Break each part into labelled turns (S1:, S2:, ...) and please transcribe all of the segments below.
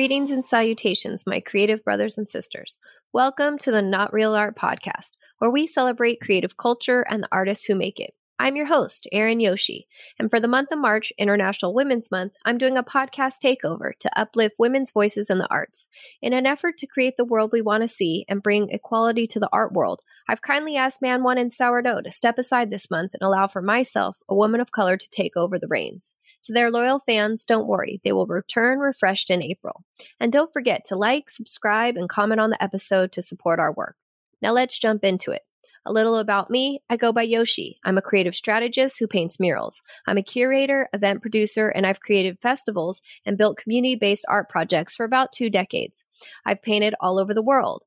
S1: Greetings and salutations, my creative brothers and sisters. Welcome to the Not Real Art Podcast, where we celebrate creative culture and the artists who make it. I'm your host, Erin Yoshi, and for the month of March, International Women's Month, I'm doing a podcast takeover to uplift women's voices in the arts. In an effort to create the world we want to see and bring equality to the art world, I've kindly asked Man One and Sourdough to step aside this month and allow for myself, a woman of color, to take over the reins. To their loyal fans, don't worry, they will return refreshed in April. And don't forget to like, subscribe, and comment on the episode to support our work. Now let's jump into it. A little about me I go by Yoshi. I'm a creative strategist who paints murals. I'm a curator, event producer, and I've created festivals and built community based art projects for about two decades. I've painted all over the world.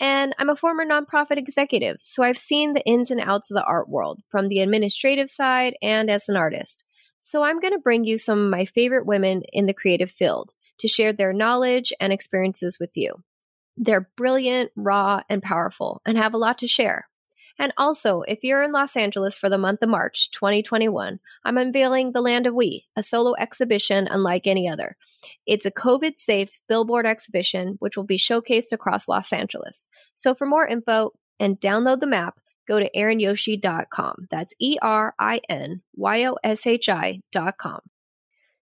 S1: And I'm a former nonprofit executive, so I've seen the ins and outs of the art world, from the administrative side and as an artist. So I'm going to bring you some of my favorite women in the creative field to share their knowledge and experiences with you. They're brilliant, raw, and powerful, and have a lot to share. And also, if you're in Los Angeles for the month of March 2021, I'm unveiling The Land of We, a solo exhibition unlike any other. It's a COVID safe billboard exhibition which will be showcased across Los Angeles. So for more info and download the map, go to erinyoshi.com. That's E R I N Y O S H I.com.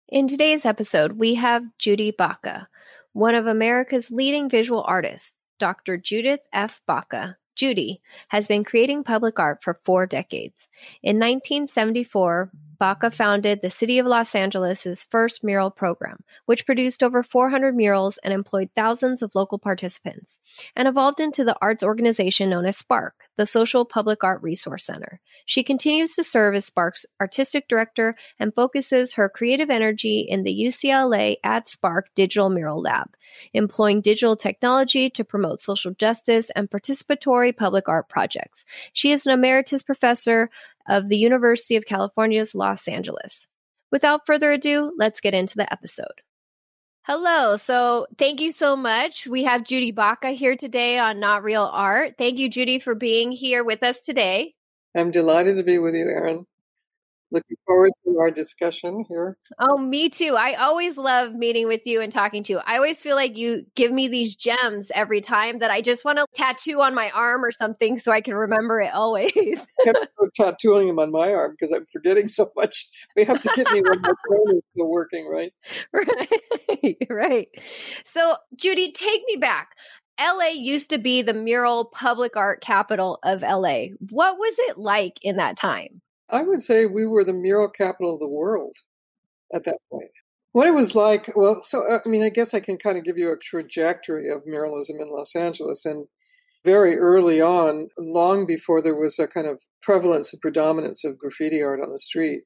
S1: In today's episode, we have Judy Baca, one of America's leading visual artists. Dr. Judith F. Baca, Judy, has been creating public art for four decades. In 1974, Baca founded the City of Los Angeles' first mural program, which produced over 400 murals and employed thousands of local participants, and evolved into the arts organization known as SPARC, the Social Public Art Resource Center. She continues to serve as SPARC's artistic director and focuses her creative energy in the UCLA at SPARC Digital Mural Lab, employing digital technology to promote social justice and participatory public art projects. She is an emeritus professor of the University of California's Los Angeles. Without further ado, let's get into the episode. Hello. So, thank you so much. We have Judy Baca here today on Not Real Art. Thank you, Judy, for being here with us today.
S2: I'm delighted to be with you, Erin. Looking forward to our discussion here.
S1: Oh, me too. I always love meeting with you and talking to you. I always feel like you give me these gems every time that I just want to tattoo on my arm or something so I can remember it always.
S2: Tattooing them on my arm because I'm forgetting so much. We have to get me when my brain is still working, right?
S1: Right. right. So, Judy, take me back. LA used to be the mural public art capital of LA. What was it like in that time?
S2: I would say we were the mural capital of the world at that point. What it was like, well, so uh, I mean, I guess I can kind of give you a trajectory of muralism in Los Angeles. And very early on, long before there was a kind of prevalence and predominance of graffiti art on the street,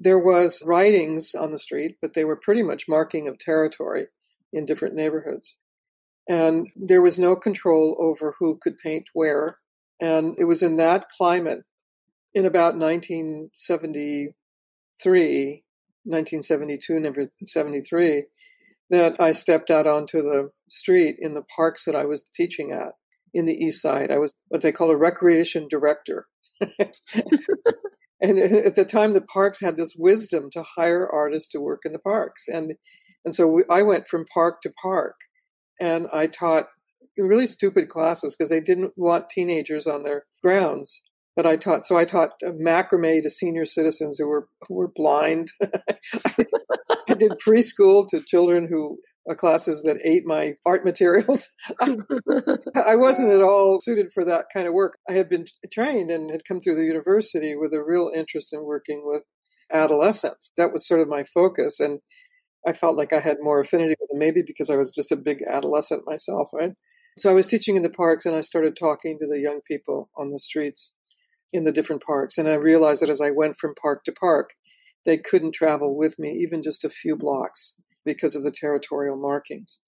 S2: there was writings on the street, but they were pretty much marking of territory in different neighborhoods. And there was no control over who could paint where. And it was in that climate in about 1973, 1972, 73, that I stepped out onto the street in the parks that I was teaching at in the East Side. I was what they call a recreation director. and at the time, the parks had this wisdom to hire artists to work in the parks, and and so we, I went from park to park, and I taught really stupid classes because they didn't want teenagers on their grounds. But I taught, so I taught macrame to senior citizens who were who were blind. I did preschool to children who uh, classes that ate my art materials. I wasn't at all suited for that kind of work. I had been trained and had come through the university with a real interest in working with adolescents. That was sort of my focus. And I felt like I had more affinity with them, maybe because I was just a big adolescent myself, right? So I was teaching in the parks and I started talking to the young people on the streets in the different parks. And I realized that as I went from park to park, they couldn't travel with me even just a few blocks because of the territorial markings.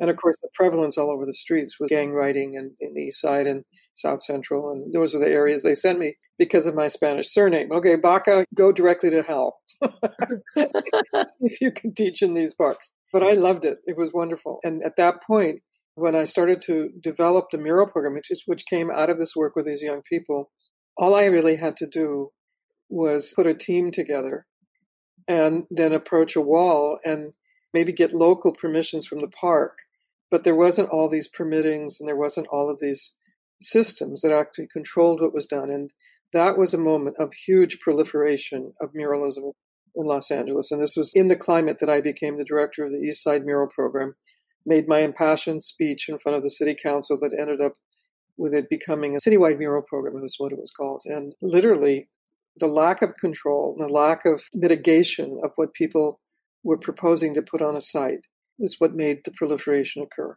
S2: And of course, the prevalence all over the streets was gang writing and in the east side and south central. And those were the areas they sent me because of my Spanish surname. Okay, Baca, go directly to hell. if you can teach in these parks. But I loved it. It was wonderful. And at that point, when I started to develop the mural program, which, which came out of this work with these young people, all I really had to do was put a team together and then approach a wall and maybe get local permissions from the park. But there wasn't all these permittings and there wasn't all of these systems that actually controlled what was done. And that was a moment of huge proliferation of muralism in Los Angeles. And this was in the climate that I became the director of the East Side Mural Program, made my impassioned speech in front of the city council that ended up with it becoming a citywide mural program, was what it was called. And literally, the lack of control, the lack of mitigation of what people were proposing to put on a site was what made the proliferation occur.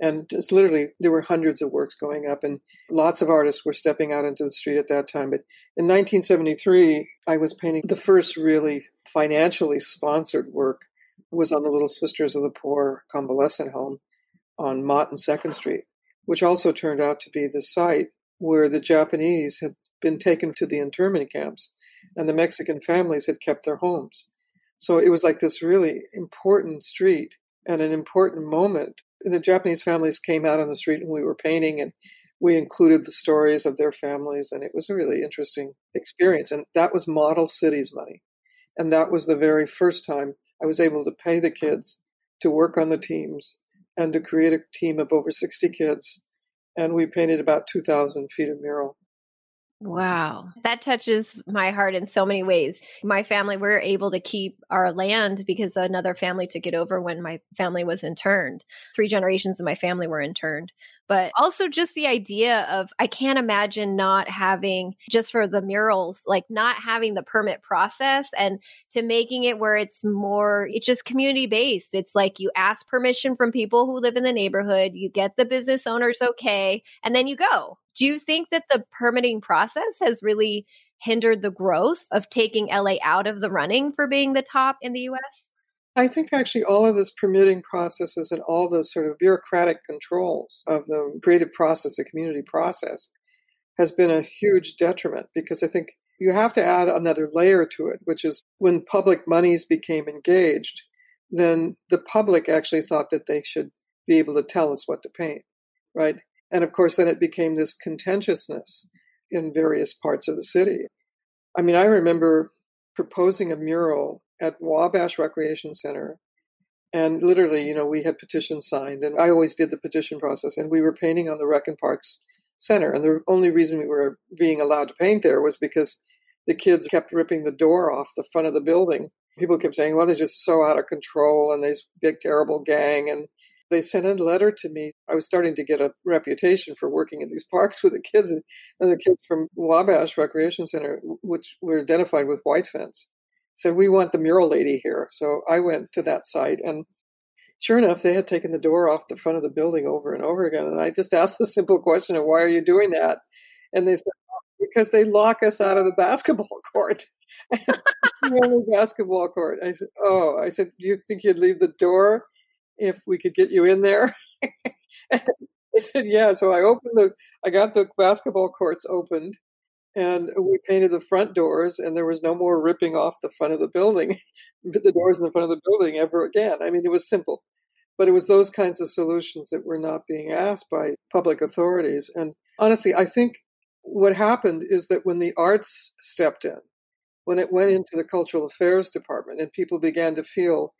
S2: And it's literally, there were hundreds of works going up, and lots of artists were stepping out into the street at that time. But in 1973, I was painting the first really financially sponsored work was on the Little Sisters of the Poor convalescent home on Mott and Second Street, which also turned out to be the site where the Japanese had been taken to the internment camps, and the Mexican families had kept their homes. So it was like this really important street and an important moment. The Japanese families came out on the street and we were painting and we included the stories of their families and it was a really interesting experience. And that was Model Cities money. And that was the very first time I was able to pay the kids to work on the teams and to create a team of over 60 kids. And we painted about 2,000 feet of mural.
S1: Wow. That touches my heart in so many ways. My family were able to keep our land because another family took it over when my family was interned. Three generations of my family were interned. But also just the idea of I can't imagine not having just for the murals, like not having the permit process and to making it where it's more it's just community based. It's like you ask permission from people who live in the neighborhood, you get the business owners okay, and then you go do you think that the permitting process has really hindered the growth of taking LA out of the running for being the top in the US?
S2: I think actually all of this permitting processes and all those sort of bureaucratic controls of the creative process, the community process, has been a huge detriment because I think you have to add another layer to it, which is when public monies became engaged, then the public actually thought that they should be able to tell us what to paint, right? And of course, then it became this contentiousness in various parts of the city. I mean, I remember proposing a mural at Wabash Recreation Center. And literally, you know, we had petitions signed, and I always did the petition process. And we were painting on the Rec and Parks Center. And the only reason we were being allowed to paint there was because the kids kept ripping the door off the front of the building. People kept saying, well, they're just so out of control, and there's big, terrible gang. And they sent a letter to me. I was starting to get a reputation for working in these parks with the kids, and the kids from Wabash Recreation Center, which were identified with White Fence, said, We want the mural lady here. So I went to that site, and sure enough, they had taken the door off the front of the building over and over again. And I just asked the simple question of, Why are you doing that? And they said, oh, Because they lock us out of the basketball court. the only basketball court. I said, Oh, I said, Do you think you'd leave the door if we could get you in there. I said, yeah. So I opened the, I got the basketball courts opened and we mm-hmm. painted the front doors and there was no more ripping off the front of the building, the doors in the front of the building ever again. I mean, it was simple, but it was those kinds of solutions that were not being asked by public authorities. And honestly, I think what happened is that when the arts stepped in, when it went mm-hmm. into the cultural affairs department and people began to feel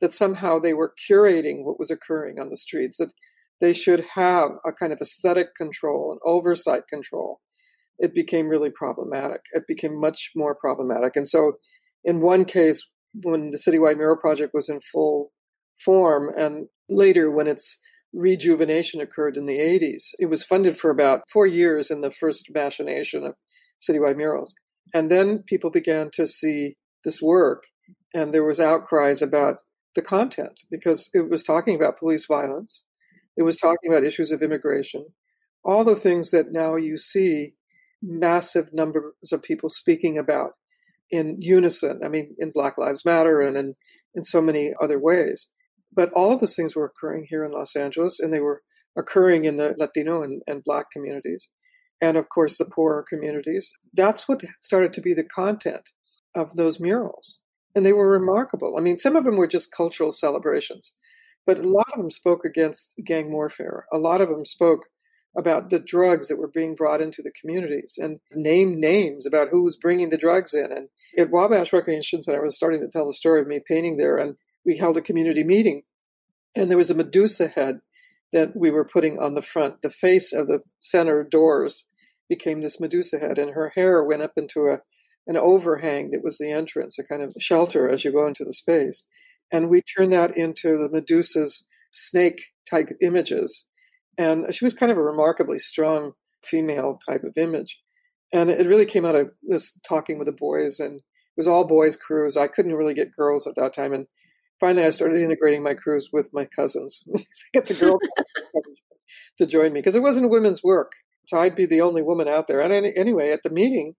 S2: that somehow they were curating what was occurring on the streets, that they should have a kind of aesthetic control and oversight control, it became really problematic. It became much more problematic. And so, in one case, when the Citywide Mural Project was in full form, and later when its rejuvenation occurred in the 80s, it was funded for about four years in the first machination of Citywide Murals. And then people began to see this work, and there was outcries about the content because it was talking about police violence it was talking about issues of immigration, all the things that now you see massive numbers of people speaking about in unison. I mean, in Black Lives Matter and in, in so many other ways. But all of those things were occurring here in Los Angeles, and they were occurring in the Latino and, and Black communities, and of course the poorer communities. That's what started to be the content of those murals. And they were remarkable. I mean, some of them were just cultural celebrations. But a lot of them spoke against gang warfare. A lot of them spoke about the drugs that were being brought into the communities and named names about who was bringing the drugs in. And at Wabash Recreation Center, I was starting to tell the story of me painting there, and we held a community meeting. And there was a Medusa head that we were putting on the front. The face of the center doors became this Medusa head, and her hair went up into a an overhang that was the entrance, a kind of shelter as you go into the space and we turned that into the Medusa's snake type images. And she was kind of a remarkably strong female type of image. And it really came out of this talking with the boys, and it was all boys' crews. I couldn't really get girls at that time. And finally, I started integrating my crews with my cousins. Get the girls to join me because it wasn't women's work. So I'd be the only woman out there. And anyway, at the meeting,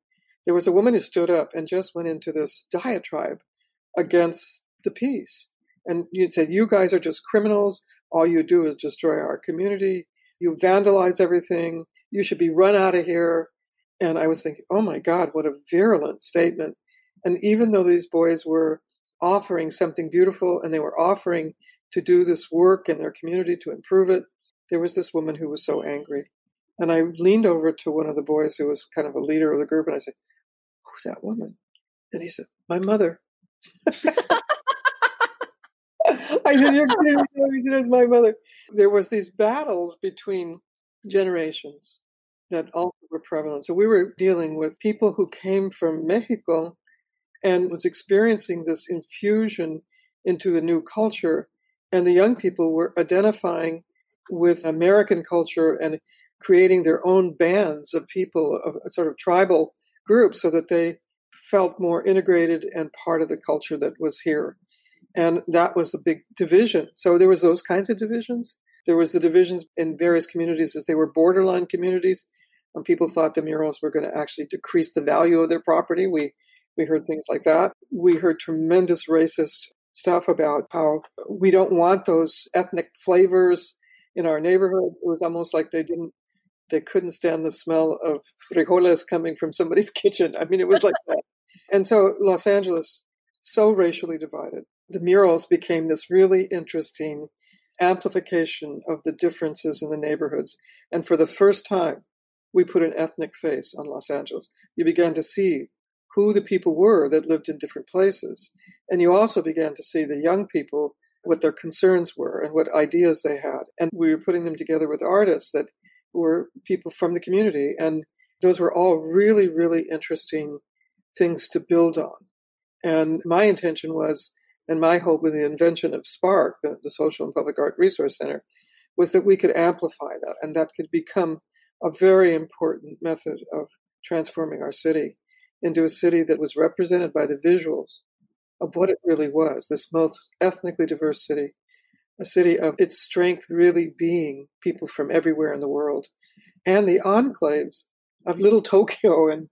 S2: there was a woman who stood up and just went into this diatribe against the peace. And you said, You guys are just criminals. All you do is destroy our community. You vandalize everything. You should be run out of here. And I was thinking, Oh my God, what a virulent statement. And even though these boys were offering something beautiful and they were offering to do this work in their community to improve it, there was this woman who was so angry. And I leaned over to one of the boys who was kind of a leader of the group and I said, Who's that woman? And he said, My mother. I said, "You're kidding me." He said, "It's my mother." There was these battles between generations that also were prevalent. So we were dealing with people who came from Mexico and was experiencing this infusion into a new culture, and the young people were identifying with American culture and creating their own bands of people of sort of tribal groups so that they felt more integrated and part of the culture that was here. And that was the big division. So there was those kinds of divisions. There was the divisions in various communities as they were borderline communities when people thought the murals were going to actually decrease the value of their property. We we heard things like that. We heard tremendous racist stuff about how we don't want those ethnic flavors in our neighborhood. It was almost like they didn't they couldn't stand the smell of frijoles coming from somebody's kitchen i mean it was like that and so los angeles so racially divided the murals became this really interesting amplification of the differences in the neighborhoods. And for the first time, we put an ethnic face on Los Angeles. You began to see who the people were that lived in different places. And you also began to see the young people, what their concerns were and what ideas they had. And we were putting them together with artists that were people from the community. And those were all really, really interesting things to build on. And my intention was and my hope with the invention of SPARC, the, the Social and Public Art Resource Center, was that we could amplify that and that could become a very important method of transforming our city into a city that was represented by the visuals of what it really was this most ethnically diverse city, a city of its strength really being people from everywhere in the world, and the enclaves of little Tokyo and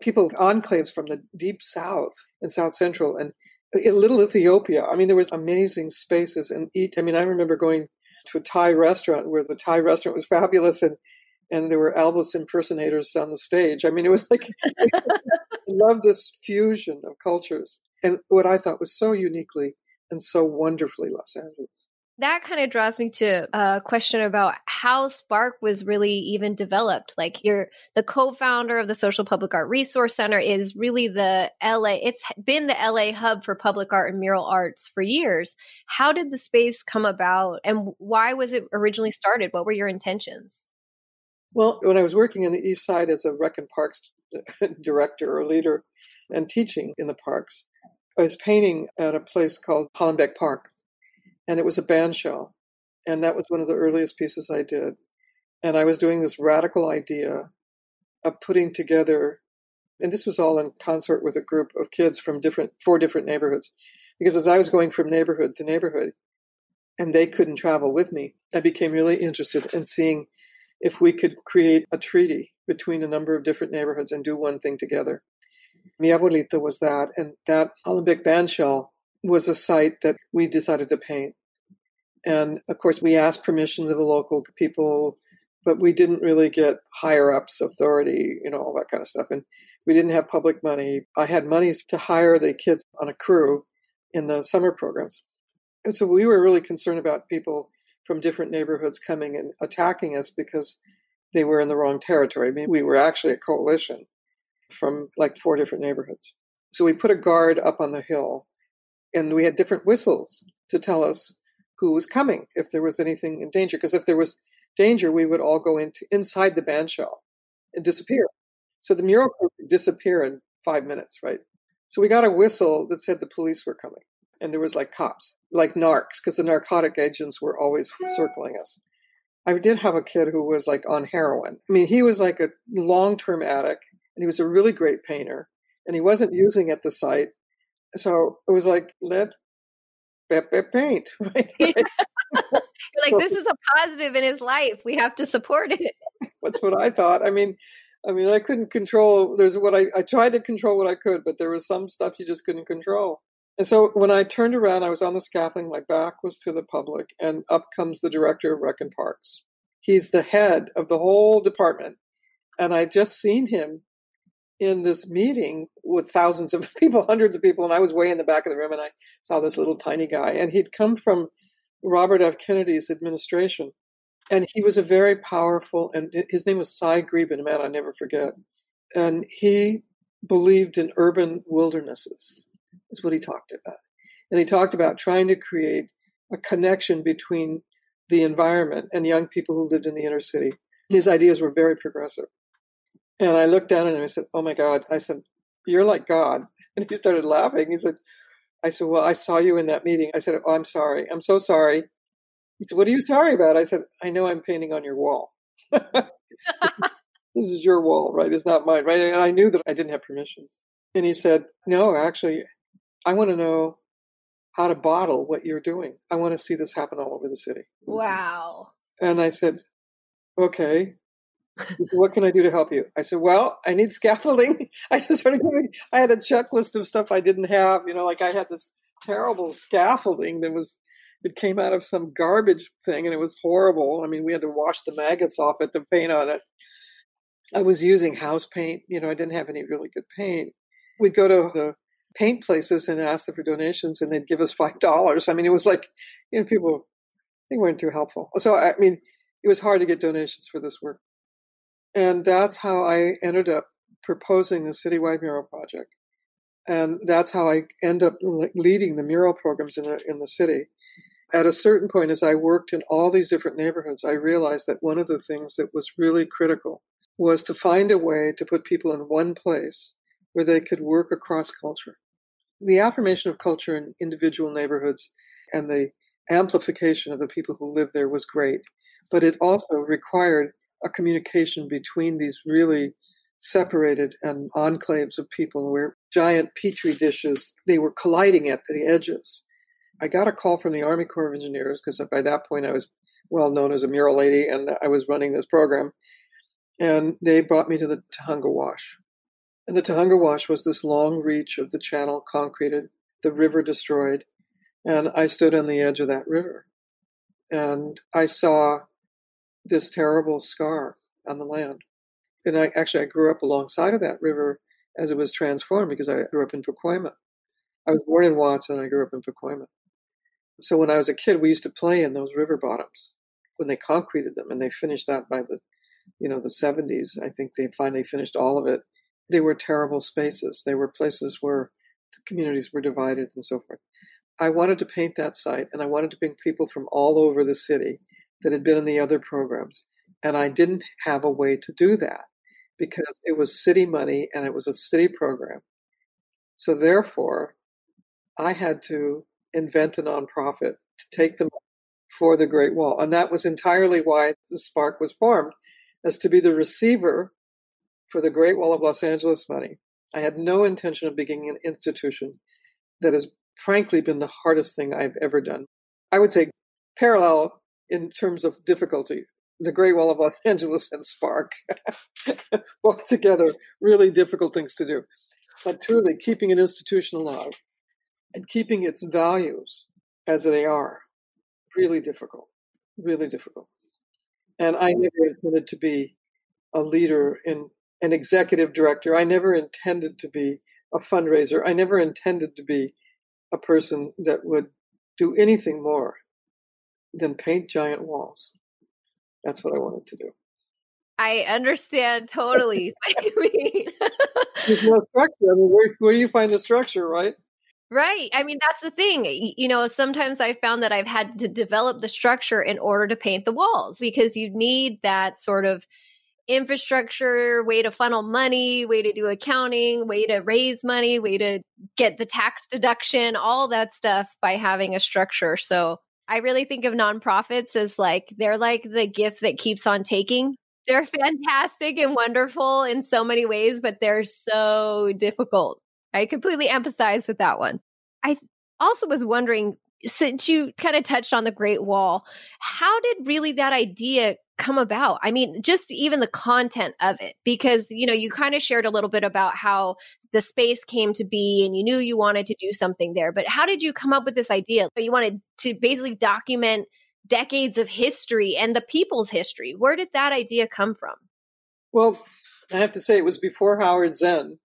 S2: people enclaves from the deep south and south central and Little Ethiopia. I mean, there was amazing spaces and eat. I mean, I remember going to a Thai restaurant where the Thai restaurant was fabulous and and there were Elvis impersonators on the stage. I mean, it was like I love this fusion of cultures and what I thought was so uniquely and so wonderfully Los Angeles.
S1: That kind of draws me to a question about how SPARC was really even developed. Like you're the co-founder of the Social Public Art Resource Center is really the LA it's been the LA hub for public art and mural arts for years. How did the space come about and why was it originally started? What were your intentions?
S2: Well, when I was working in the East Side as a rec and parks director or leader and teaching in the parks, I was painting at a place called Hollenbeck Park and it was a bandshell. And that was one of the earliest pieces I did. And I was doing this radical idea of putting together, and this was all in concert with a group of kids from different, four different neighborhoods. Because as I was going from neighborhood to neighborhood, and they couldn't travel with me, I became really interested in seeing if we could create a treaty between a number of different neighborhoods and do one thing together. Mi abuelita was that, and that Hollenbeck bandshell was a site that we decided to paint. And of course, we asked permissions of the local people, but we didn't really get higher ups authority, you know, all that kind of stuff. And we didn't have public money. I had monies to hire the kids on a crew in the summer programs. And so we were really concerned about people from different neighborhoods coming and attacking us because they were in the wrong territory. I mean, we were actually a coalition from like four different neighborhoods. So we put a guard up on the hill and we had different whistles to tell us who was coming if there was anything in danger. Because if there was danger, we would all go into inside the bandshell and disappear. So the mural could disappear in five minutes, right? So we got a whistle that said the police were coming, and there was like cops, like narcs, because the narcotic agents were always circling us. I did have a kid who was like on heroin. I mean, he was like a long-term addict, and he was a really great painter, and he wasn't using at the site. So it was like, let paint. Right?
S1: You're like, this is a positive in his life. We have to support it.
S2: That's what I thought. I mean, I mean, I couldn't control. There's what I I tried to control what I could, but there was some stuff you just couldn't control. And so when I turned around, I was on the scaffolding. My back was to the public, and up comes the director of Rec and Parks. He's the head of the whole department, and I just seen him in this meeting with thousands of people, hundreds of people, and I was way in the back of the room and I saw this little tiny guy. And he'd come from Robert F. Kennedy's administration. And he was a very powerful, and his name was Sy Greben, a man I never forget. And he believed in urban wildernesses, is what he talked about. And he talked about trying to create a connection between the environment and young people who lived in the inner city. His ideas were very progressive. And I looked down at him and I said, Oh my God. I said, You're like God. And he started laughing. He said, I said, Well, I saw you in that meeting. I said, Oh, I'm sorry. I'm so sorry. He said, What are you sorry about? I said, I know I'm painting on your wall. this is your wall, right? It's not mine, right? And I knew that I didn't have permissions. And he said, No, actually, I want to know how to bottle what you're doing. I want to see this happen all over the city.
S1: Wow.
S2: And I said, Okay what can I do to help you? I said, well, I need scaffolding. I just started giving, I had a checklist of stuff I didn't have, you know, like I had this terrible scaffolding that was, it came out of some garbage thing and it was horrible. I mean, we had to wash the maggots off it to paint on it. I was using house paint. You know, I didn't have any really good paint. We'd go to the paint places and ask them for donations and they'd give us $5. I mean, it was like, you know, people, they weren't too helpful. So, I mean, it was hard to get donations for this work. And that's how I ended up proposing the Citywide Mural Project. And that's how I end up leading the mural programs in the, in the city. At a certain point, as I worked in all these different neighborhoods, I realized that one of the things that was really critical was to find a way to put people in one place where they could work across culture. The affirmation of culture in individual neighborhoods and the amplification of the people who live there was great, but it also required a communication between these really separated and enclaves of people where giant petri dishes they were colliding at the edges i got a call from the army corps of engineers because by that point i was well known as a mural lady and i was running this program and they brought me to the Tujunga Wash. And the Tujunga Wash was this long reach of the channel concreted, the river destroyed, and I stood on the edge of that river. And I saw this terrible scar on the land. And I actually I grew up alongside of that river as it was transformed because I grew up in Pacoima. I was born in Watts and I grew up in Pacoima. So when I was a kid, we used to play in those river bottoms when they concreted them, and they finished that by the, you know, the 70s. I think they finally finished all of it. They were terrible spaces. They were places where communities were divided and so forth. I wanted to paint that site, and I wanted to bring people from all over the city that had been in the other programs, and I didn't have a way to do that because it was city money and it was a city program. So therefore, I had to invent a nonprofit to take them for the Great Wall. And that was entirely why the SPARC was formed, as to be the receiver for the Great Wall of Los Angeles money. I had no intention of beginning an institution that has frankly been the hardest thing I've ever done. I would say parallel in terms of difficulty. The Great Wall of Los Angeles and SPARC, both together, really difficult things to do. But truly, keeping an institution alive and keeping its values as they are, really difficult, really difficult. And I mm-hmm. never intended to be a leader in an executive director. I never intended to be a fundraiser. I never intended to be a person that would do anything more than paint giant walls. That's what I wanted to do.
S1: I understand totally what you mean.
S2: There's no structure. I mean, where, where do you find the structure, right?
S1: Right. I mean, that's the thing. You know, sometimes I found that I've had to develop the structure in order to paint the walls because you need that sort of infrastructure, way to funnel money, way to do accounting, way to raise money, way to get the tax deduction, all that stuff by having a structure. So I really think of nonprofits as like they're like the gift that keeps on taking. They're fantastic and wonderful in so many ways, but they're so difficult. I completely empathize with that one. I also was wondering since you kind of touched on the Great Wall, how did really that idea come about? I mean, just even the content of it, because, you know, you kind of shared a little bit about how the space came to be and you knew you wanted to do something there. But how did you come up with this idea? You wanted to basically document decades of history and the people's history. Where did that idea come from?
S2: Well, I have to say it was before Howard Zinn,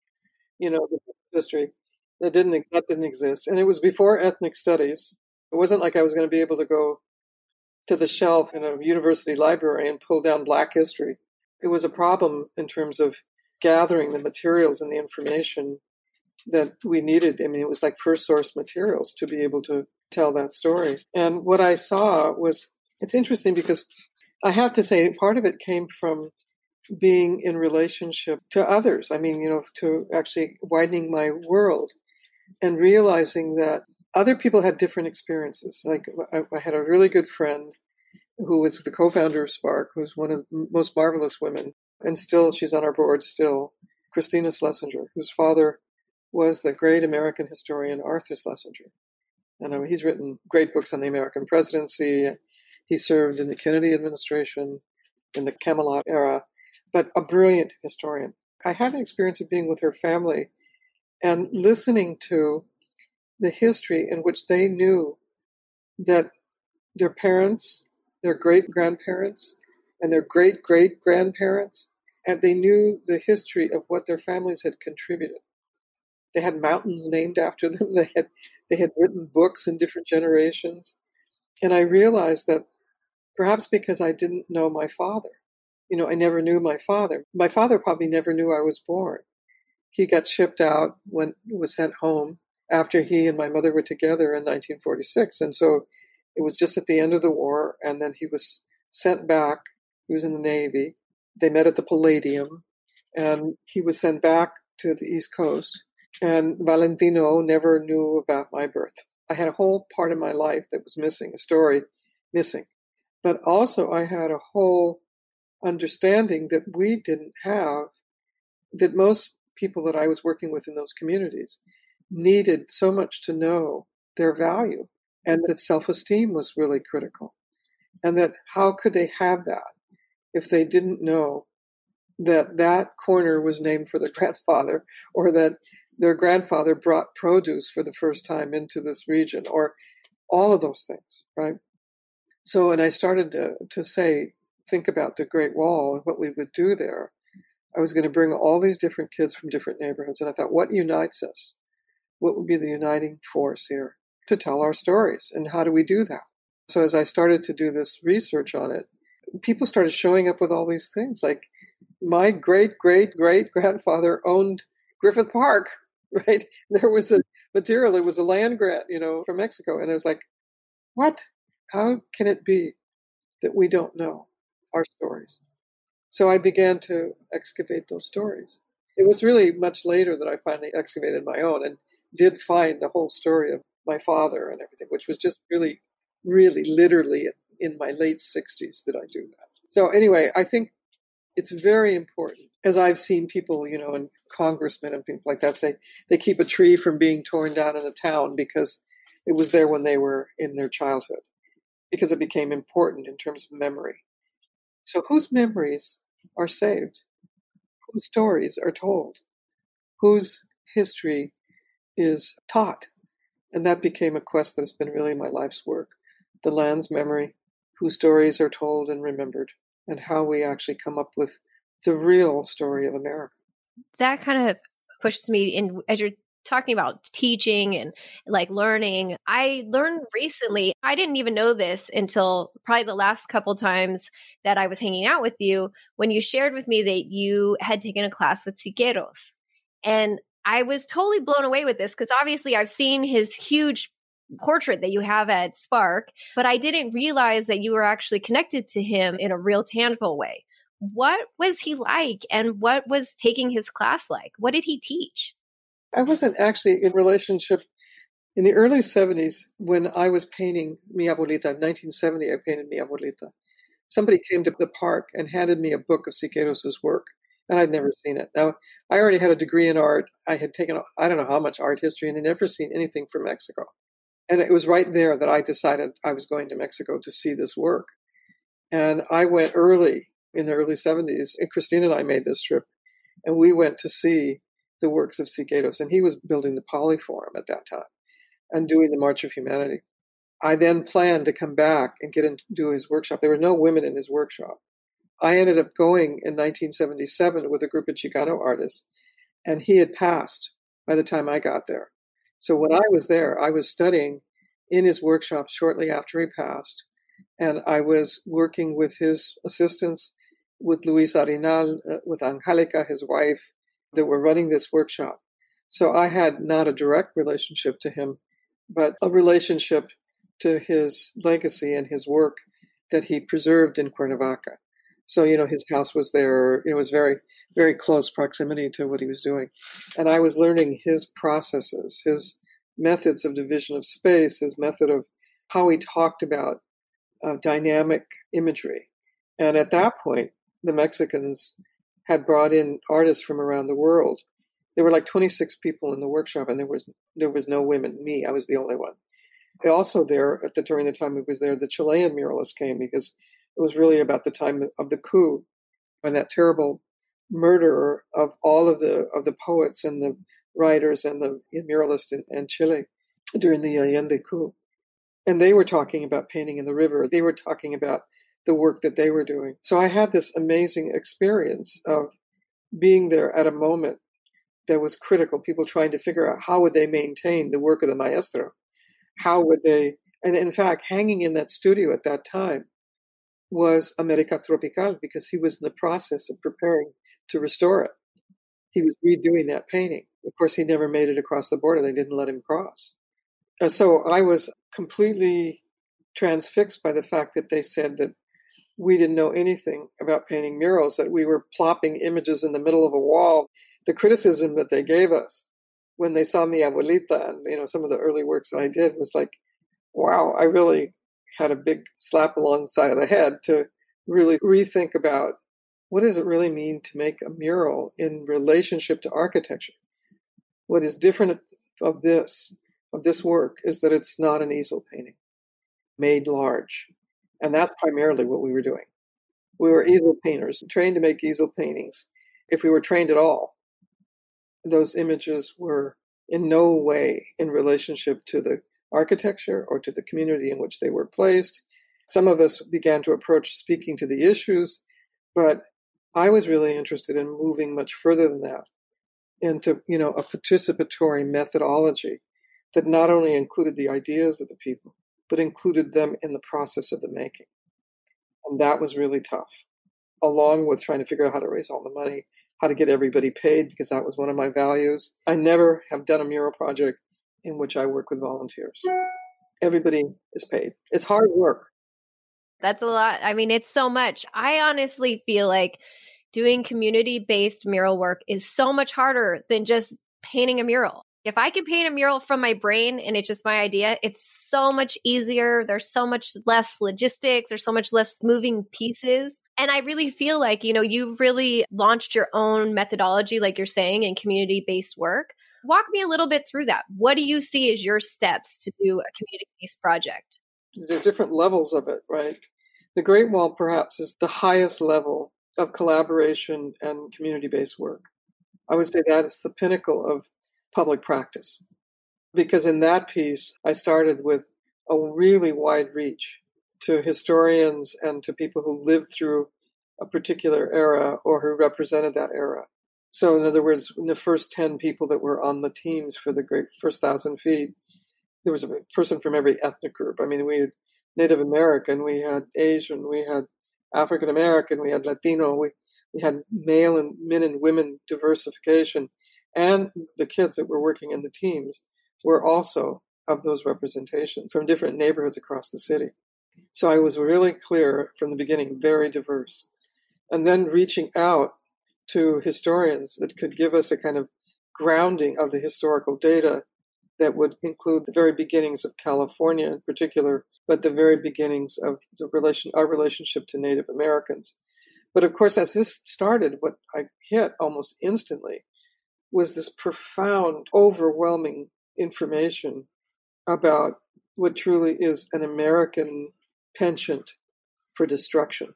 S2: you know, history. That didn't that didn't exist. And it was before ethnic studies. It wasn't like I was going to be able to go to the shelf in a university library and pull down black history. It was a problem in terms of gathering the materials and the information that we needed. I mean, it was like first source materials to be able to tell that story. And what I saw was it's interesting because I have to say part of it came from being in relationship to others. I mean, you know, to actually widening my world and realizing that other people had different experiences. Like I, had a really good friend who was the co-founder of SPARC, who's one of the most marvelous women, and still she's on our board still, Christina Schlesinger, whose father was the great American historian Arthur Schlesinger. And he's written great books on the American presidency. He served in the Kennedy administration in the Camelot era, but a brilliant historian. I had an experience of being with her family and listening to the history in which they knew that their parents, their great grandparents, and their great great grandparents, and they knew the history of what their families had contributed. They had mountains named after them. They had they had written books in different generations, and I realized that perhaps because I didn't know my father, you know, I never knew my father. My father probably never knew I was born. He got shipped out when was sent home after he and my mother were together in 1946. And so it was just at the end of the war, and then he was sent back. He was in the Navy. They met at the Palladium, and he was sent back to the East Coast. And Valentino never knew about my birth. I had a whole part of my life that was missing, a story missing. But also, I had a whole understanding that we didn't have, that most people that I was working with in those communities needed so much to know their value and that self esteem was really critical. And that how could they have that if they didn't know that that corner was named for their grandfather or that their grandfather brought produce for the first time into this region or all of those things, right? So, and I started to, to say, think about the Great Wall and what we would do there. I was going to bring all these different kids from different neighborhoods. And I thought, what unites us? what would be the uniting force here? To tell our stories. And how do we do that? So as I started to do this research on it, people started showing up with all these things like my great great great grandfather owned Griffith Park, right? There was a material, it was a land grant, you know, from Mexico. And I was like, what? How can it be that we don't know our stories? So I began to excavate those stories. It was really much later that I finally excavated my own and did find the whole story of my father and everything, which was just really, really literally in my late 60s that I do that. So, anyway, I think it's very important, as I've seen people, you know, and congressmen and people like that say they keep a tree from being torn down in a town because it was there when they were in their childhood, because it became important in terms of memory. So, whose memories are saved? Whose stories are told? Whose history is taught? And that became a quest that's been really my life's work. The land's memory, whose stories are told and remembered, and how we actually come up with the real story of America.
S1: That kind of pushes me in as you're talking about teaching and like learning. I learned recently, I didn't even know this until probably the last couple times that I was hanging out with you when you shared with me that you had taken a class with Siqueiros. And I was totally blown away with this because obviously I've seen his huge portrait that you have at SPARC, but I didn't realize that you were actually connected to him in a real tangible way. What was he like and what was taking his class like? What did he teach?
S2: I wasn't actually in relationship in the early 70s when I was painting Mi Abuelita. In 1970, I painted Mi Abuelita. Somebody came to the park and handed me a book of Siqueiros' work, and I'd never seen it. Now, I already had a degree in art. I had taken, I don't know how much art history, and I'd never seen anything from Mexico. And it was right there that I decided I was going to Mexico to see this work. And I went early in the early 70s, and Christine and I made this trip, and we went to see the works of Siqueiros, and he was building the Polyforum at that time and doing the March of Humanity. I then planned to come back and get into do his workshop. There were no women in his workshop. I ended up going in 1977 with a group of Chicano artists, and he had passed by the time I got there. So when I was there, I was studying in his workshop shortly after he passed, and I was working with his assistants, with Luis Arenal, uh, with Angelica, his wife, that were running this workshop. So I had not a direct relationship to him, but a relationship to his legacy and his work that he preserved in Cuernavaca. So, you know, his house was there. It was very, very close proximity to what he was doing. And I was learning his processes, his methods of division of space, his method of how he talked about uh, dynamic imagery. And at that point, the Mexicans had brought in artists from around the world. There were like 26 people in the workshop, and there was there was no women. Me, I was the only one. Also, there at the during the time it was there, the Chilean muralists came because it was really about the time of the coup, when that terrible murder of all of the of the poets and the writers and the muralists in, in Chile during the Allende coup. And they were talking about painting in the river. They were talking about the work that they were doing. So I had this amazing experience of being there at a moment that was critical. People trying to figure out how would they maintain the work of the maestro, how would they, and in fact, hanging in that studio at that time was America Tropical because he was in the process of preparing to restore it. He was redoing that painting. Of course, he never made it across the border. They didn't let him cross. Uh, so I was completely transfixed by the fact that they said that we didn't know anything about painting murals, that we were plopping images in the middle of a wall. The criticism that they gave us when they saw Mi Abuelita and you know some of the early works that I did was like, wow, I really had a big slap alongside of the head to really rethink about what does it really mean to make a mural in relationship to architecture. What is different of this of this work is that it's not an easel painting made large and that's primarily what we were doing. We were mm-hmm. easel painters, trained to make easel paintings. If we were trained at all, those images were in no way in relationship to the architecture or to the community in which they were placed. Some of us began to approach speaking to the issues, but I was really interested in moving much further than that into, you know, a participatory methodology that not only included the ideas of the people, but included them in the process of the making. And that was really tough, along with trying to figure out how to raise all the money, how to get everybody paid, because that was one of my values. I never have done a mural project in which I work with volunteers. Everybody is paid. It's hard work.
S1: That's a lot. I mean, it's so much. I honestly feel like doing community based mural work is so much harder than just painting a mural. If I can paint a mural from my brain and it's just my idea, it's so much easier. There's so much less logistics, there's so much less moving pieces. And I really feel like, you know, you've really launched your own methodology, like you're saying, in community based work. Walk me a little bit through that. What do you see as your steps to do a community based project?
S2: There are different levels of it, right? The Great Wall, perhaps, is the highest level of collaboration and community based work. I would say that is the pinnacle of public practice. Because in that piece, I started with a really wide reach to historians and to people who lived through a particular era or who represented that era. So, in other words, in the first 10 people that were on the teams for the great first thousand feet, there was a person from every ethnic group. I mean, we had Native American, we had Asian, we had African American, we had Latino, we, we had male and men and women diversification and the kids that were working in the teams were also of those representations from different neighborhoods across the city. So I was really clear from the beginning, very diverse. And then reaching out to historians that could give us a kind of grounding of the historical data that would include the very beginnings of California in particular, but the very beginnings of the relation, our relationship to Native Americans. But of course, as this started, what I hit almost instantly was this profound, overwhelming information about what truly is an American penchant for destruction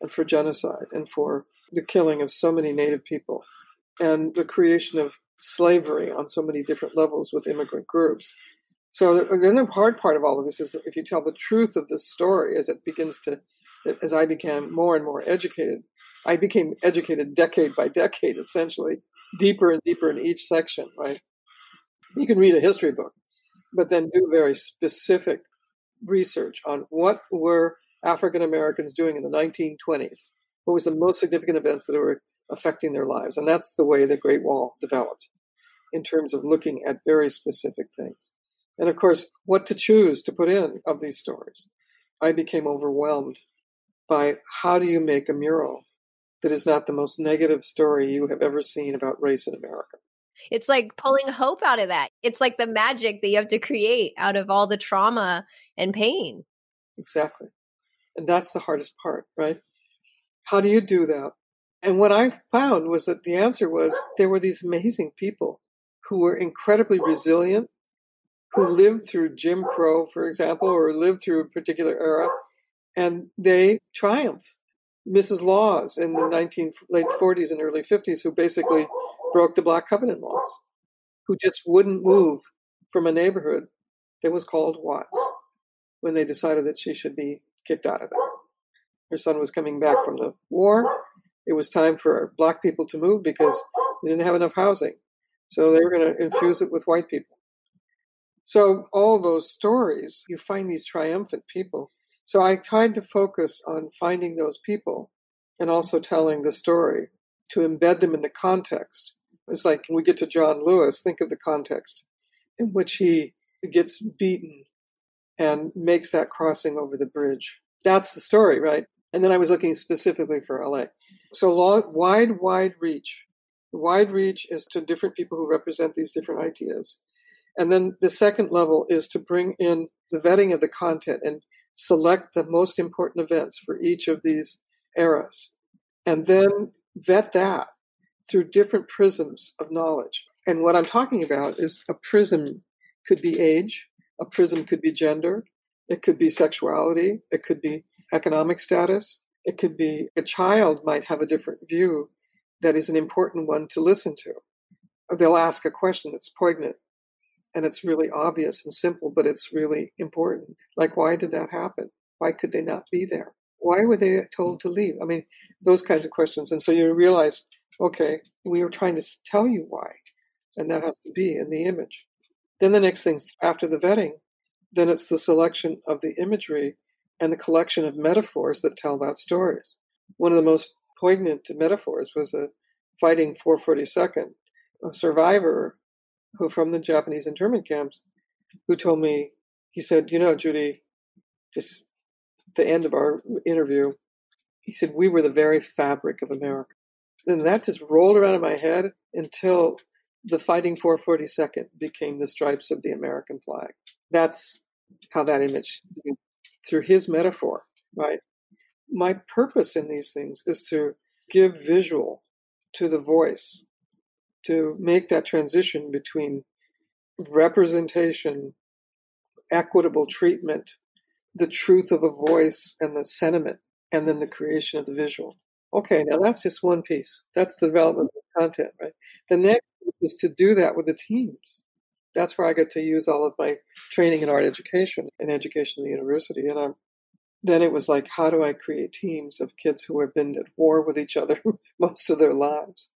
S2: and for genocide and for the killing of so many Native people and the creation of slavery on so many different levels with immigrant groups. So, then the hard part of all of this is if you tell the truth of the story as it begins to, as I became more and more educated, I became educated decade by decade, essentially, deeper and deeper in each section, right? You can read a history book, but then do very specific research on what were African Americans doing in the 1920s. What was the most significant events that were affecting their lives? And that's the way the Great Wall developed in terms of looking at very specific things. And of course, what to choose to put in of these stories. I became overwhelmed by how do you make a mural that is not the most negative story you have ever seen about race in America.
S1: It's like pulling hope out of that. It's like the magic that you have to create out of all the trauma and pain.
S2: Exactly. And that's the hardest part, right? How do you do that? And what I found was that the answer was there were these amazing people who were incredibly resilient, who lived through Jim Crow, for example, or lived through a particular era, and they triumphed. Mrs. Laws in the 19 late 40s and early 50s who basically broke the black covenant laws, who just wouldn't move from a neighborhood that was called Watts when they decided that she should be kicked out of there. Her son was coming back from the war. It was time for black people to move because they didn't have enough housing. So they were going to infuse it with white people. So all those stories, you find these triumphant people so I tried to focus on finding those people and also telling the story to embed them in the context. It's like when we get to John Lewis, think of the context in which he gets beaten and makes that crossing over the bridge. That's the story, right? And then I was looking specifically for LA. So long, wide, wide reach. Wide reach is to different people who represent these different ideas. And then the second level is to bring in the vetting of the content and select the most important events for each of these eras, and then vet that through different prisms of knowledge. And what I'm talking about is a prism could be age, a prism could be gender, it could be sexuality, it could be economic status, it could be a child might have a different view that is an important one to listen to. They'll ask a question that's poignant and it's really obvious and simple, but it's really important. Like, why did that happen? Why could they not be there? Why were they told to leave? I mean, those kinds of questions. And so you realize, okay, we were trying to tell you why, and that has to be in the image. Then the next thing after the vetting, then it's the selection of the imagery and the collection of metaphors that tell that stories. One of the most poignant metaphors was a fighting 442nd, a survivor who from the Japanese internment camps, who told me, he said, you know, Judy, just the end of our interview, he said, we were the very fabric of America. And that just rolled around in my head until the Fighting 442nd became the stripes of the American flag. That's how that image, through his metaphor, right? My purpose in these things is to give visual to the voice, to make that transition between representation, equitable treatment, the truth of a voice, and the sentiment, and then the creation of the visual. Okay, now that's just one piece. That's the development of content, right? The next is to do that with the teams. That's where I get to use all of my training in art education and education in the university. And I'm, then it was like, how do I create teams of kids who have been at war with each other most of their lives?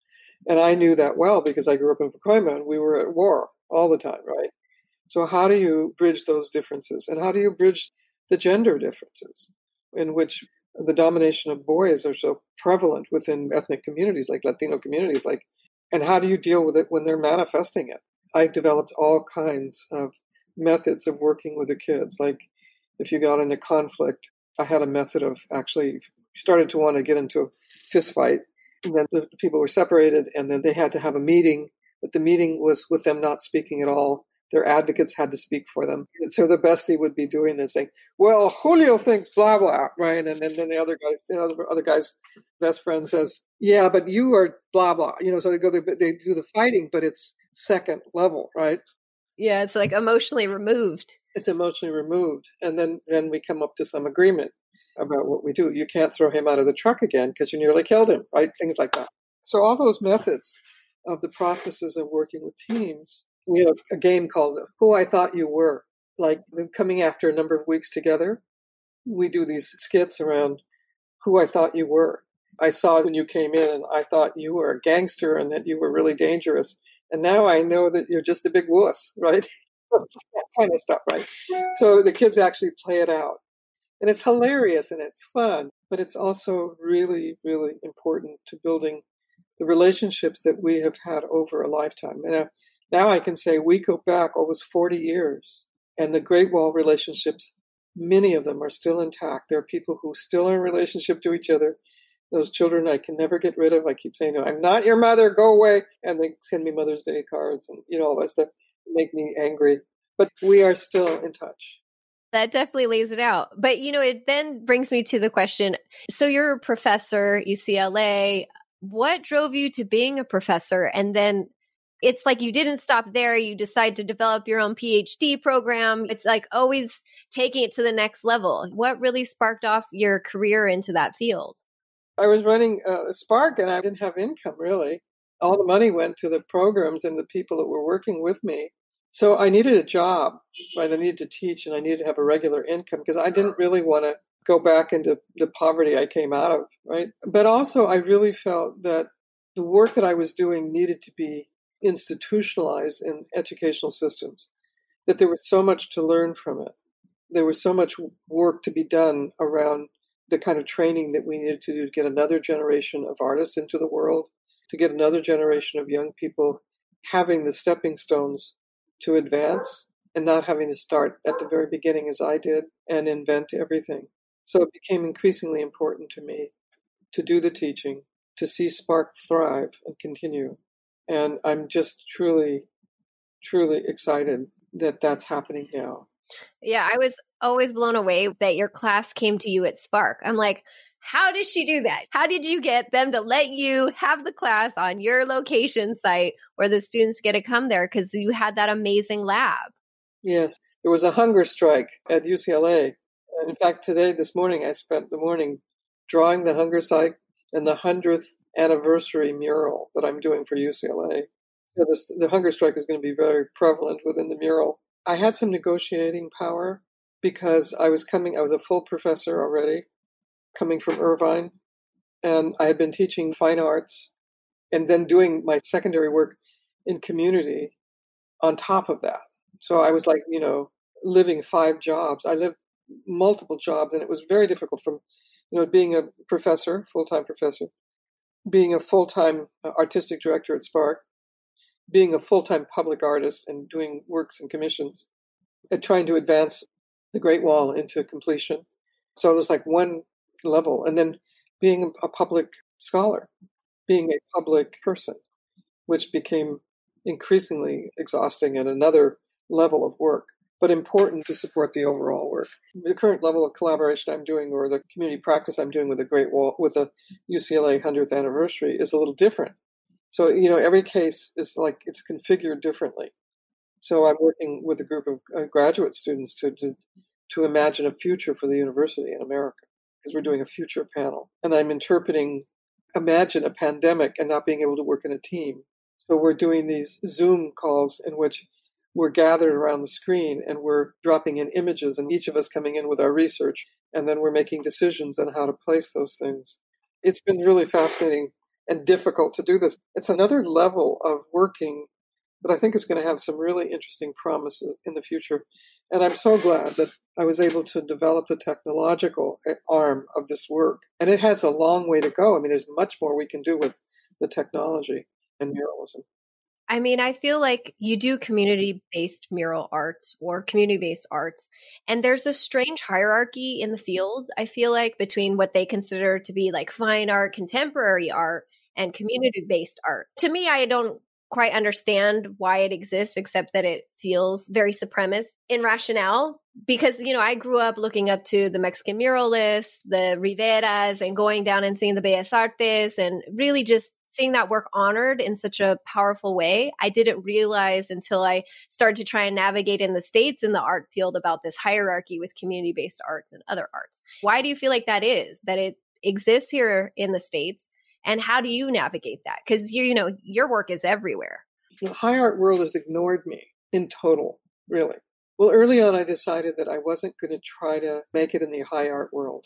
S2: And I knew that well because I grew up in Pacoima and we were at war all the time, right? So how do you bridge those differences? And how do you bridge the gender differences in which the domination of boys are so prevalent within ethnic communities like Latino communities like and how do you deal with it when they're manifesting it? I developed all kinds of methods of working with the kids. Like if you got into conflict, I had a method of actually started to want to get into a fist fight. And then the people were separated and then they had to have a meeting, but the meeting was with them not speaking at all their advocates had to speak for them. And so the best bestie would be doing this saying, well, Julio thinks blah, blah, right? And then, then the other guys, the other, other guy's best friend says, yeah, but you are blah, blah. You know, so they go, they, they do the fighting, but it's second level, right?
S1: Yeah, it's like emotionally removed.
S2: It's emotionally removed. And then, then we come up to some agreement about what we do. You can't throw him out of the truck again because you nearly killed him, right? Things like that. So all those methods of the processes of working with teams we have a game called Who I Thought You Were. Like coming after a number of weeks together, we do these skits around who I thought you were. I saw when you came in and I thought you were a gangster and that you were really dangerous. And now I know that you're just a big wuss, right? that kind of stuff, right? So the kids actually play it out. And it's hilarious and it's fun, but it's also really, really important to building the relationships that we have had over a lifetime. And uh, now I can say we go back almost 40 years, and the Great Wall relationships, many of them are still intact. There are people who still are in relationship to each other. Those children I can never get rid of. I keep saying, No, I'm not your mother, go away. And they send me Mother's Day cards and, you know, all that stuff make me angry. But we are still in touch.
S1: That definitely lays it out. But, you know, it then brings me to the question so you're a professor, UCLA. What drove you to being a professor? And then it's like you didn't stop there. You decide to develop your own PhD program. It's like always taking it to the next level. What really sparked off your career into that field?
S2: I was running uh, SPARC and I didn't have income really. All the money went to the programs and the people that were working with me. So I needed a job, right? I needed to teach and I needed to have a regular income because I didn't really want to go back into the poverty I came out of, right? But also, I really felt that the work that I was doing needed to be institutionalized in educational systems, that there was so much to learn from it. There was so much work to be done around the kind of training that we needed to do to get another generation of artists into the world, to get another generation of young people having the stepping stones to advance and not having to start at the very beginning as I did and invent everything. So it became increasingly important to me to do the teaching, to see SPARC thrive and continue, and I'm just truly, truly excited that that's happening now.
S1: Yeah, I was always blown away that your class came to you at SPARC. I'm like, how did she do that? How did you get them to let you have the class on your location site where the students get to come there? Because you had that amazing lab.
S2: Yes, there was a hunger strike at UCLA. And in fact, today, this morning, I spent the morning drawing the hunger strike and the 100th anniversary mural that I'm doing for UCLA. So this, the hunger strike is going to be very prevalent within the mural. I had some negotiating power because I was coming, I was a full professor already, coming from Irvine, and I had been teaching fine arts and then doing my secondary work in community on top of that. So I was like, you know, living five jobs. I lived multiple jobs, and it was very difficult from, you know, being a professor, full time professor, being a full time uh, artistic director at SPARC, being a full time public artist and doing works and commissions, and trying to advance the Great Wall into completion. So it was like one level, and then being a public scholar, being a public person, which became increasingly exhausting and another level of work, but important to support the overall work. The current level of collaboration I'm doing, or the community practice I'm doing with the Great Wall, with the UCLA 100th anniversary, is a little different. So, you know, every case is like it's configured differently. So, I'm working with a group of uh, graduate students to, to to imagine a future for the university in America because we're doing a future panel, and I'm interpreting imagine a pandemic and not being able to work in a team. So, we're doing these Zoom calls in which we're gathered around the screen and we're dropping in images, and each of us coming in with our research, and then we're making decisions on how to place those things. It's been really fascinating and difficult to do this. It's another level of working that I think is going to have some really interesting promise in the future. And I'm so glad that I was able to develop the technological eh, arm of this work. And it has a long way to go. I mean, there's much more we can do with the technology and muralism.
S1: I mean, I feel like you do community based mural arts or community based arts, and there's a strange hierarchy in the field, I feel like, between what they consider to be like fine art, contemporary art, and community based art. To me, I don't quite understand why it exists, except that it feels very supremacist in rationale. Because, you know, I grew up looking up to the Mexican muralists, the Riveras, and going down and seeing the Bellas Artes, and really just seeing that work honored in such a powerful way. I didn't realize until I started to try and navigate in the States in the art field about this hierarchy with community based arts and other arts. Why do you feel like that is? That it exists here in the States? And how do you navigate that? Because you, you know, your work is everywhere.
S2: The high art world has ignored me in total, really. Well, early on, I decided that I wasn't going to try to make it in the high art world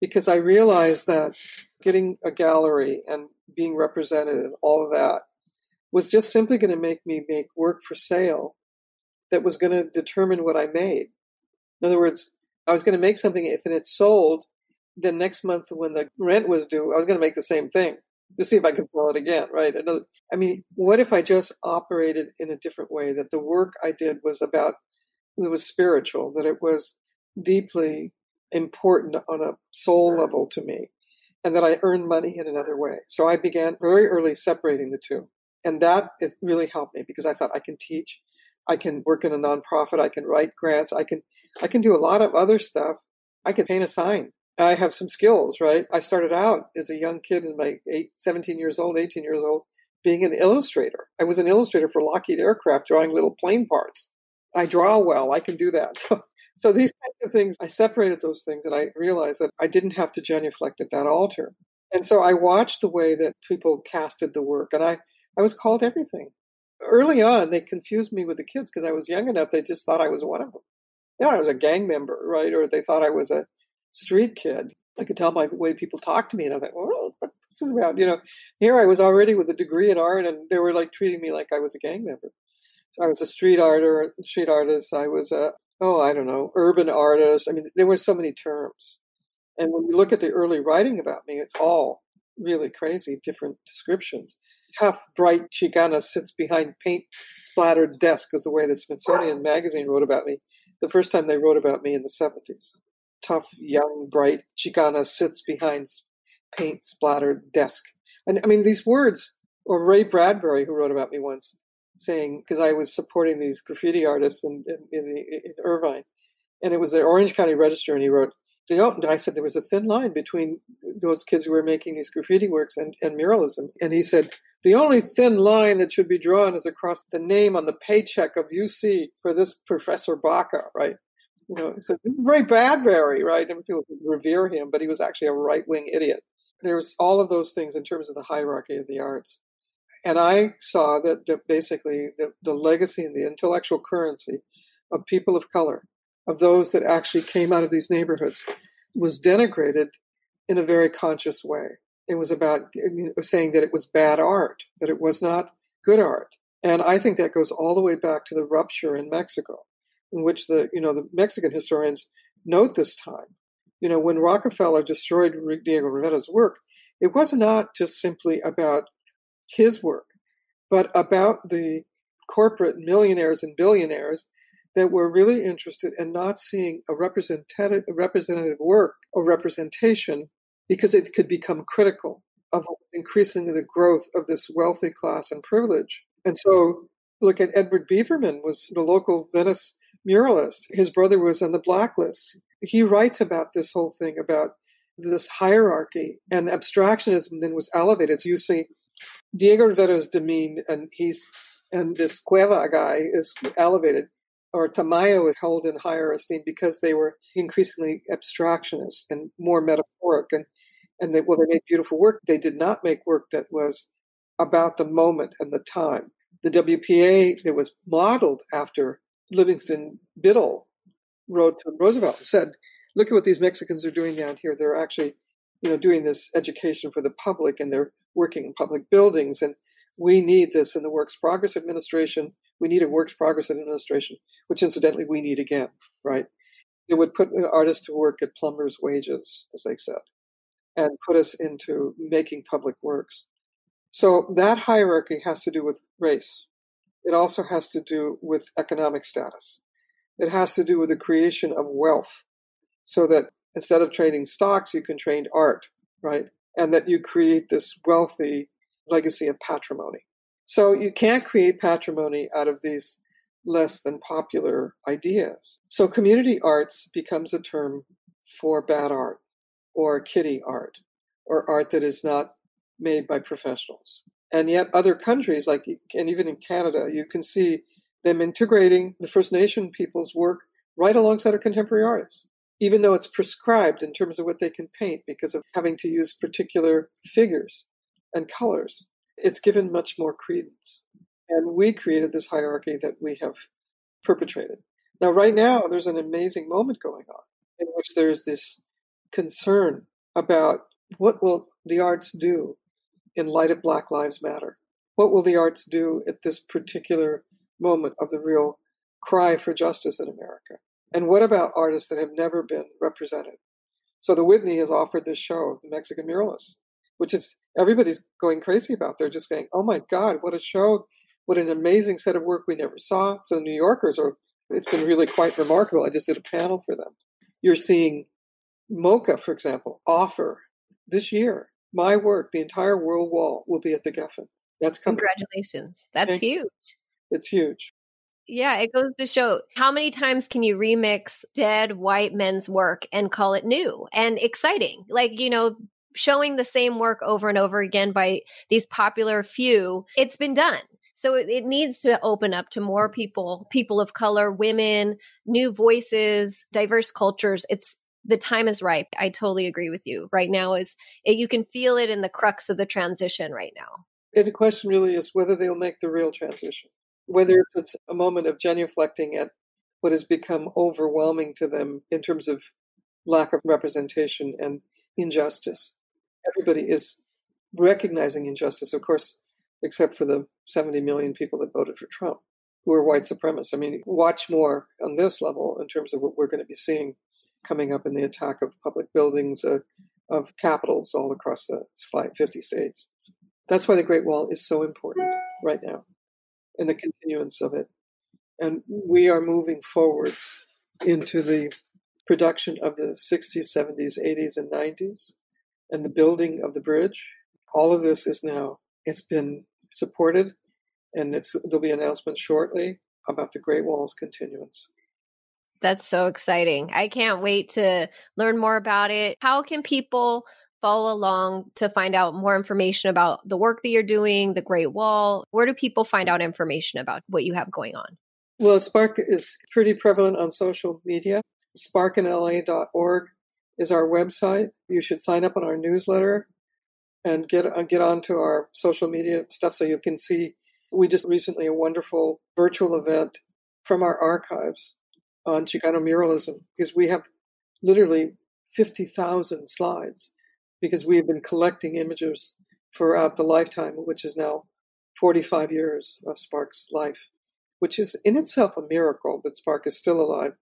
S2: because I realized that getting a gallery and being represented and all of that was just simply going to make me make work for sale that was going to determine what I made. In other words, I was going to make something if it sold, then next month when the rent was due, I was going to make the same thing to see if I could sell it again, right? Another, I mean, what if I just operated in a different way? That the work I did was about, it was spiritual, that it was deeply important on a soul level to me, and that I earned money in another way. So I began very early separating the two. And that really helped me because I thought I can teach, I can work in a nonprofit, I can write grants, I can I can do a lot of other stuff. I can paint a sign. I have some skills, right? I started out as a young kid in my eight, 17 years old, 18 years old, being an illustrator. I was an illustrator for Lockheed Aircraft, drawing little plane parts. I draw well. I can do that. So, so these kinds of things, I separated those things and I realized that I didn't have to genuflect at that altar. And so I watched the way that people casted the work and I, I was called everything. Early on, they confused me with the kids because I was young enough. They just thought I was one of them. Yeah, I was a gang member, right? Or they thought I was a street kid. I could tell by the way people talked to me, and I thought, well, what this is about? You know, here I was already with a degree in art, and they were like treating me like I was a gang member. So I was a street artist, street artist. I was a oh, I don't know, urban artist. I mean, there were so many terms. And when you look at the early writing about me, it's all really crazy, different descriptions. Tough, bright Chicana sits behind paint splattered desk is the way the Smithsonian magazine wrote about me the first time they wrote about me in the 70s. Tough, young, bright Chicana sits behind paint splattered desk. And I mean, these words, or Ray Bradbury, who wrote about me once, saying, because I was supporting these graffiti artists in, in, in, in Irvine, and it was the Orange County Register, and he wrote, I said there was a thin line between those kids who were making these graffiti works and, and muralism. And he said, the only thin line that should be drawn is across the name on the paycheck of UC for this Professor Baca, right? You know, so Ray Bradbury, right? People revere him, but he was actually a right wing idiot. There's all of those things in terms of the hierarchy of the arts. And I saw that, that basically the, the legacy and the intellectual currency of people of color of those that actually came out of these neighborhoods was denigrated in a very conscious way. It was about saying that it was bad art, that it was not good art. And I think that goes all the way back to the rupture in Mexico, in which the you know the Mexican historians note this time. You know, when Rockefeller destroyed Diego Rivera's work, it was not just simply about his work, but about the corporate millionaires and billionaires that were really interested in not seeing a representative, a representative work or representation because it could become critical of increasing the growth of this wealthy class and privilege. And so look at Edward Biberman was the local Venice muralist. His brother was on the blacklist. He writes about this whole thing about this hierarchy and abstractionism then was elevated. So you see Diego Rivera is demeaned and he's and this Cueva guy is elevated or Tamayo is held in higher esteem because they were increasingly abstractionist and more metaphoric and and they well they made beautiful work. They did not make work that was about the moment and the time. The WPA that was modeled after Livingston Biddle wrote to Roosevelt and said, "Look at what these Mexicans are doing down here. They're actually, you know, doing this education for the public, and they're working in public buildings, and we need this in the Works Progress Administration. We need a Works Progress Administration, which incidentally we need again, right? It would put uh, artists to work at plumbers' wages, as they said, and put us into making public works. So that hierarchy has to do with race. It also has to do with economic status. It has to do with the creation of wealth so that instead of trading stocks, you can trade art, right? And that you create this wealthy legacy of patrimony. So you can't create patrimony out of these less than popular ideas. So community arts becomes a term for bad art or kiddie art or art that is not made by professionals. And yet, other countries, like and even in Canada, you can see them integrating the First Nation people's work right alongside of contemporary artists, even though it's prescribed in terms of what they can paint because of having to use particular figures and colors. It's given much more credence. And we created this hierarchy that we have perpetrated. Now, right now, there's an amazing moment going on in which there's this concern about what will the arts do in light of Black Lives Matter? What will the arts do at this particular moment of the real cry for justice in America? And what about artists that have never been represented? So the Whitney has offered this show, of The Mexican Muralists, which is everybody's going crazy about. They're just going, "Oh my God, what a show! What an amazing set of work we never saw." So New Yorkers are. It's been really quite remarkable. I just did a panel for them. You're seeing MoCA, for example, offer this year my work, the entire world wall, will be at the Geffen. That's coming.
S1: Congratulations. That's
S2: Thank
S1: huge.
S2: It's huge.
S1: Yeah, it goes to show how many times can you remix dead white men's work and call it new and exciting? Like, you know, showing the same work over and over again by these popular few, it's been done. So it, it needs to open up to more people, people of color, women, new voices, diverse cultures. It's the time is ripe. I totally agree with you. Right now is it, you can feel it in the crux of the transition right now.
S2: And the question really is whether they'll make the real transition, whether mm-hmm. it's a moment of genuflecting at what has become overwhelming to them in terms of lack of representation and injustice. Everybody is recognizing injustice, of course, except for the 70 million people that voted for Trump, who are white supremacists. I mean, watch more on this level in terms of what we're going to be seeing coming up in the attack of public buildings, uh, of capitals all across the 50 states. That's why the Great Wall is so important right now and the continuance of it. And we are moving forward into the production of the 60s, 70s, 80s, and 90s and the building of the bridge. All of this is now, it's been supported and there'll be announcements shortly about the Great Wall's continuance.
S1: That's so exciting. I can't wait to learn more about it. How can people follow along to find out more information about the work that you're doing, the Great Wall? Where do people find out information about what you have going on?
S2: Well, SPARC is pretty prevalent on social media. Sparcinla.org is our website. You should sign up on our newsletter and get uh, get onto our social media stuff so you can see. We just recently a wonderful virtual event from our archives on Chicano muralism because we have literally 50,000 slides because we have been collecting images throughout the lifetime, which is now 45 years of SPARC's life, which is in itself a miracle that SPARC is still alive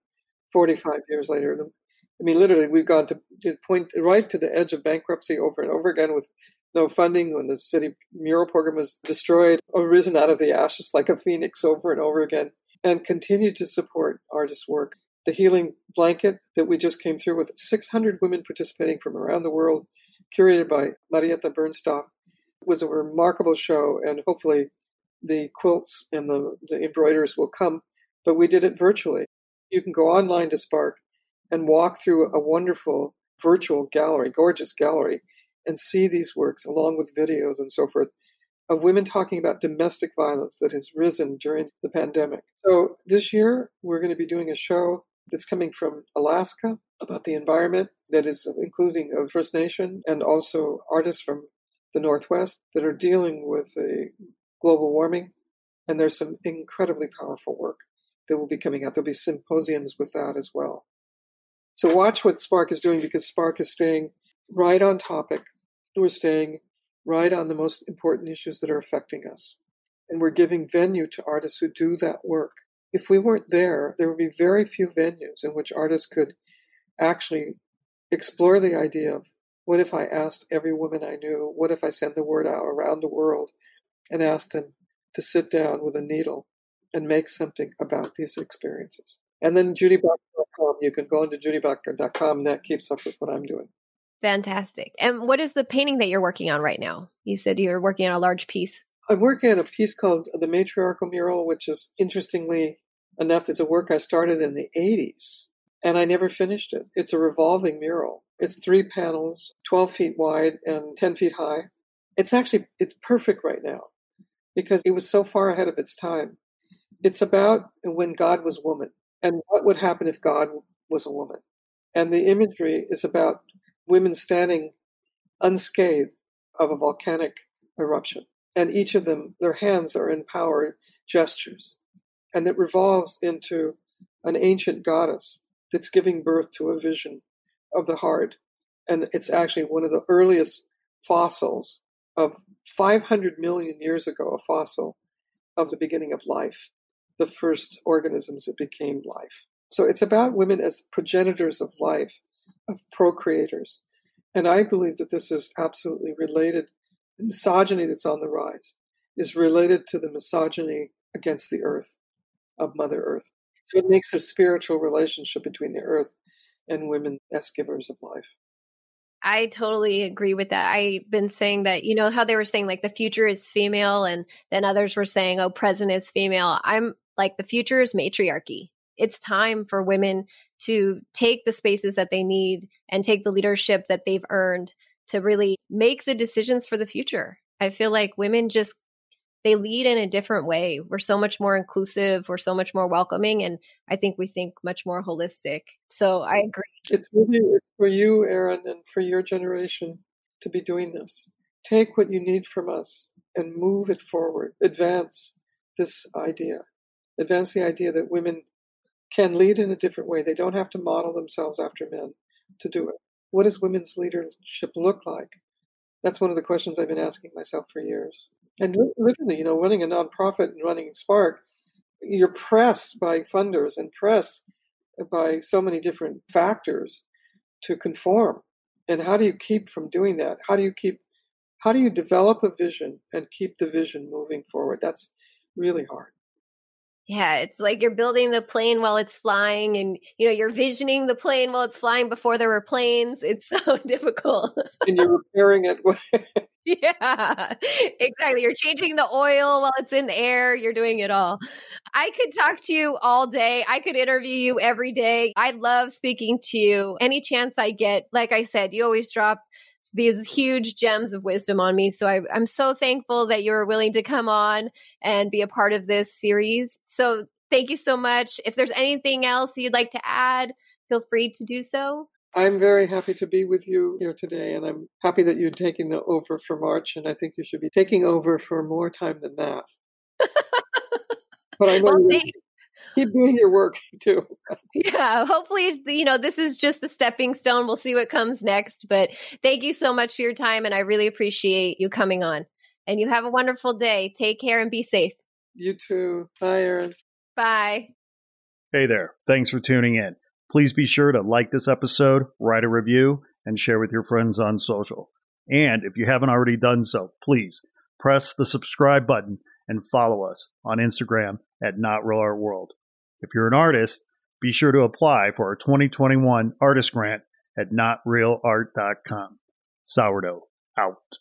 S2: 45 years later. I mean, literally, we've gone to, to point right to the edge of bankruptcy over and over again with no funding when the city mural program was destroyed, arisen out of the ashes like a phoenix over and over again, and continued to support artists' work. The healing blanket that we just came through with 600 women participating from around the world, curated by Marietta Bernstorff, was a remarkable show, and hopefully the quilts and the, the embroiders will come. But we did it virtually. You can go online to SPARC and walk through a wonderful virtual gallery, gorgeous gallery, and see these works along with videos and so forth of women talking about domestic violence that has risen during the pandemic. So this year we're going to be doing a show that's coming from Alaska about the environment that is including a First Nation and also artists from the Northwest that are dealing with a global warming. And there's some incredibly powerful work that will be coming out. There'll be symposiums with that as well. So watch what SPARC is doing because SPARC is staying right on topic. We're staying right on the most important issues that are affecting us. And we're giving venue to artists who do that work. If we weren't there, there would be very few venues in which artists could actually explore the idea of what if I asked every woman I knew, what if I sent the word out around the world and asked them to sit down with a needle and make something about these experiences? And then judybaca.com, you can go into judybaca.com and that keeps up with what I'm doing.
S1: Fantastic. And what is the painting that you're working on right now? You said you're working on a large piece.
S2: I'm working on a piece called The Matriarchal Mural, which is interestingly enough, is a work I started in the 80s and I never finished it. It's a revolving mural. It's three panels, 12 feet wide and 10 feet high. It's actually, it's perfect right now because it was so far ahead of its time. It's about when God was woman and what would happen if God was a woman. And the imagery is about women standing unscathed of a volcanic eruption. And each of them, their hands are in power gestures. And it revolves into an ancient goddess that's giving birth to a vision of the heart. And it's actually one of the earliest fossils of 500 million years ago, a fossil of the beginning of life the first organisms that became life. So it's about women as progenitors of life, of procreators. And I believe that this is absolutely related. The misogyny that's on the rise is related to the misogyny against the earth, of Mother Earth. So it makes a spiritual relationship between the earth and women as givers of life.
S1: I totally agree with that. I've been saying that, you know, how they were saying like the future is female, and then others were saying, oh, present is female. I'm like the future is matriarchy. It's time for women to take the spaces that they need and take the leadership that they've earned to really make the decisions for the future. I feel like women just they lead in a different way. We're so much more inclusive, we're so much more welcoming and I think we think much more holistic. So I mm. agree.
S2: It's really it's for you, Erin, and for your generation to be doing this. Take what you need from us and move it forward. Advance this idea advance the idea that women can lead in a different way. They don't have to model themselves after men to do it. What does women's leadership look like? That's one of the questions I've been asking myself for years. And literally, you know, running a nonprofit and running SPARC, you're pressed by funders and pressed by so many different factors to conform. And how do you keep from doing that? How do you keep how do you develop a vision and keep the vision moving forward? That's really hard.
S1: Yeah, it's like you're building the plane while it's flying and you know, you're visioning the plane while it's flying before there were planes. It's so difficult.
S2: and you're repairing it with
S1: Yeah. Exactly. You're changing the oil while it's in the air. You're doing it all. I could talk to you all day. I could interview you every day. I love speaking to you. Any chance I get, like I said, you always drop these huge gems of wisdom on me. So I, I'm so thankful that you're willing to come on and be a part of this series. So thank you so much. If there's anything else you'd like to add, feel free to do so.
S2: I'm very happy to be with you here today, and I'm happy that you're taking the over for March, and I think you should be taking over for more time than that. but I know well, keep doing your work too.
S1: yeah, hopefully, you know, this is just a stepping stone. We'll see what comes next. But thank you so much for your time, and I really appreciate you coming on. And you have a wonderful day. Take care and be safe.
S2: You too. Bye, Erin.
S1: Bye.
S3: Hey there. Thanks for tuning in. Please be sure to like this episode, write a review, and share with your friends on social. And if you haven't already done so, please press the subscribe button and follow us on Instagram at Not Real Art World. If you're an artist, be sure to apply for our 2021 artist grant at notrealart.com. Sourdough out.